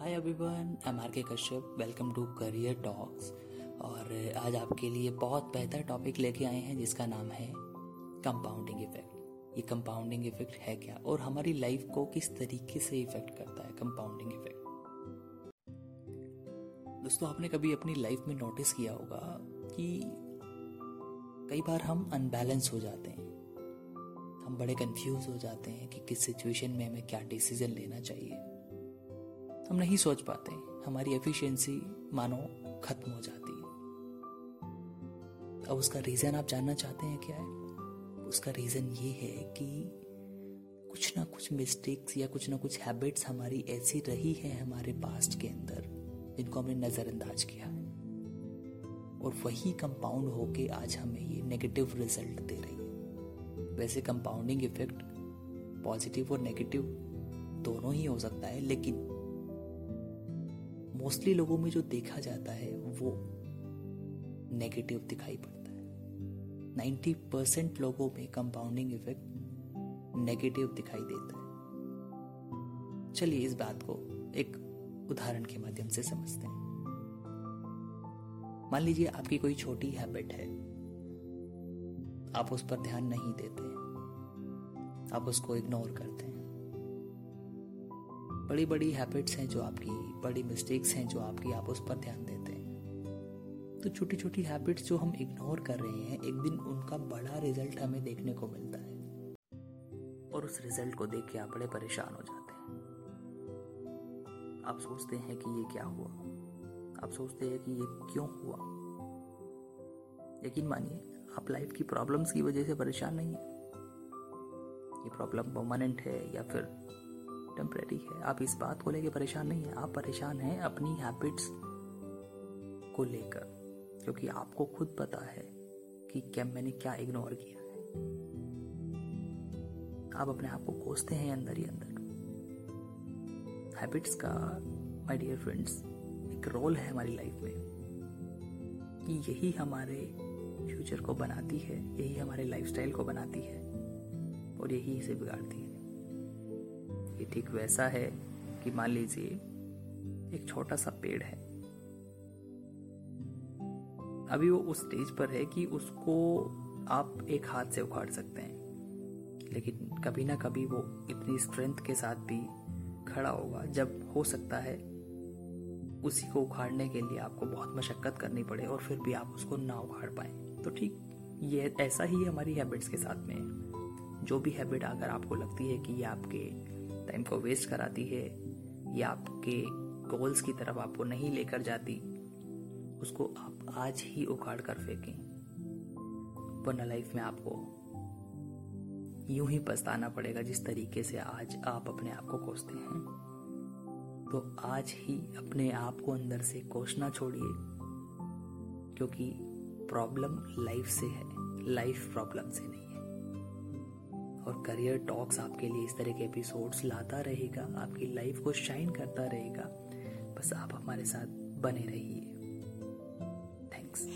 Hi everyone I'm R K Kashyap welcome to career talks और आज आपके लिए बहुत बेहतर टॉपिक लेके आए हैं, जिसका नाम है कंपाउंडिंग इफ़ेक्ट ये कंपाउंडिंग इफ़ेक्ट है क्या? और हमारी लाइफ को किस तरीके से इफ़ेक्ट करता है कंपाउंडिंग इफ़ेक्ट दोस्तों, आपने कभी अपनी लाइफ में नोटिस किया होगा कि कई बार हम अनबैलेंस हो जाते हैं। हम बड़े कंफ्यूज हो जाते हैं कि किस सिचुएशन में हमें क्या डिसीज़न लेना चाहिए। हम नहीं सोच पाते। हमारी एफिशिएंसी मानो खत्म हो जाती है। अब उसका रीज़न आप जानना चाहते हैं क्या है? उसका रीज़न ये है कि कुछ ना कुछ मिस्टेक्स या कुछ ना कुछ हैबिट्स हमारी ऐसी रही है हमारे पास्ट के अंदर, जिनको हमने नज़रअंदाज किया है। और वही कंपाउंड होके आज हमें ये नेगेटिव रिज़ल्ट दे रही है। वैसे कंपाउंडिंग इफ़ेक्ट पॉजिटिव और नेगेटिव दोनों ही हो सकता है, लेकिन मोस्टली लोगों में जो देखा जाता है, वो नेगेटिव दिखाई पड़ता है। नाइन्टी परसेंट लोगों में कंपाउंडिंग इफ़ेक्ट नेगेटिव दिखाई देता है। चलिए इस बात को एक उदाहरण के माध्यम से समझते हैं। मान लीजिए आपकी कोई छोटी हैबिट है। आप उस पर ध्यान नहीं देते। आप उसको इग्नोर करते हैं। बड़ी बड़ी हैबिट्स हैं जो आपकी, बड़ी मिस्टेक्स हैं जो आपकी, आप उस पर ध्यान देते हैं। तो छोटी छोटी हैबिट्स जो हम इग्नोर कर रहे हैं, एक दिन उनका बड़ा रिज़ल्ट हमें देखने को मिलता है। और उस रिज़ल्ट को देख के आप बड़े परेशान हो जाते हैं। आप सोचते हैं कि ये क्या हुआ? आप सोचते हैं कि ये क्यों हुआ? यकीन मानिए, आप लाइफ की प्रॉब्लम्स की वजह से परेशान नहीं है। ये प्रॉब्लम परमानेंट है या फिर टेम्परेरी है। आप इस बात को लेकर परेशान नहीं है। आप परेशान हैं अपनी हैबिट्स को लेकर, क्योंकि आपको खुद पता है कि क्या मैंने क्या इग्नोर किया है। आप अपने आप को कोसते हैं अंदर ही अंदर। हैबिट्स का माय डियर फ्रेंड्स एक रोल है हमारी लाइफ में कि यही हमारे फ्यूचर को बनाती है, यही हमारे लाइफस्टाइल को बनाती है और यही इसे बिगाड़ती है। ये ठीक वैसा है कि मान लीजिए एक छोटा सा पेड़ है। अभी वो उस स्टेज पर है कि उसको आप एक हाथ से उखाड़ सकते हैं। लेकिन कभी ना कभी वो इतनी स्ट्रेंथ के साथ भी खड़ा होगा। जब हो सकता है, उसी को उखाड़ने के लिए आपको बहुत मशक्क़त करनी पड़े और फिर भी आप उसको ना उखाड़ पाए। तो ठीक, ये ऐसा ही हमारी हैबिट्स के साथ में जो भी हैबिट अगर आपको लगती है कि ये आपके टाइम को वेस्ट कराती है या आपके गोल्स की तरफ़ आपको नहीं लेकर जाती, उसको आप आज ही उखाड़ कर फेंकें। वरना लाइफ में आपको यूँ ही पछताना पड़ेगा जिस तरीके से आज आप अपने आप को कोसते हैं। तो आज ही अपने आप को अंदर से कोसना छोड़िए, क्योंकि प्रॉब्लम लाइफ से है लाइफ प्रॉब्लम से नहीं। और करियर टॉक्स आपके लिए इस तरह के एपिसोड्स लाता रहेगा, आपकी लाइफ को शाइन करता रहेगा। बस आप हमारे साथ बने रहिए। थैंक्स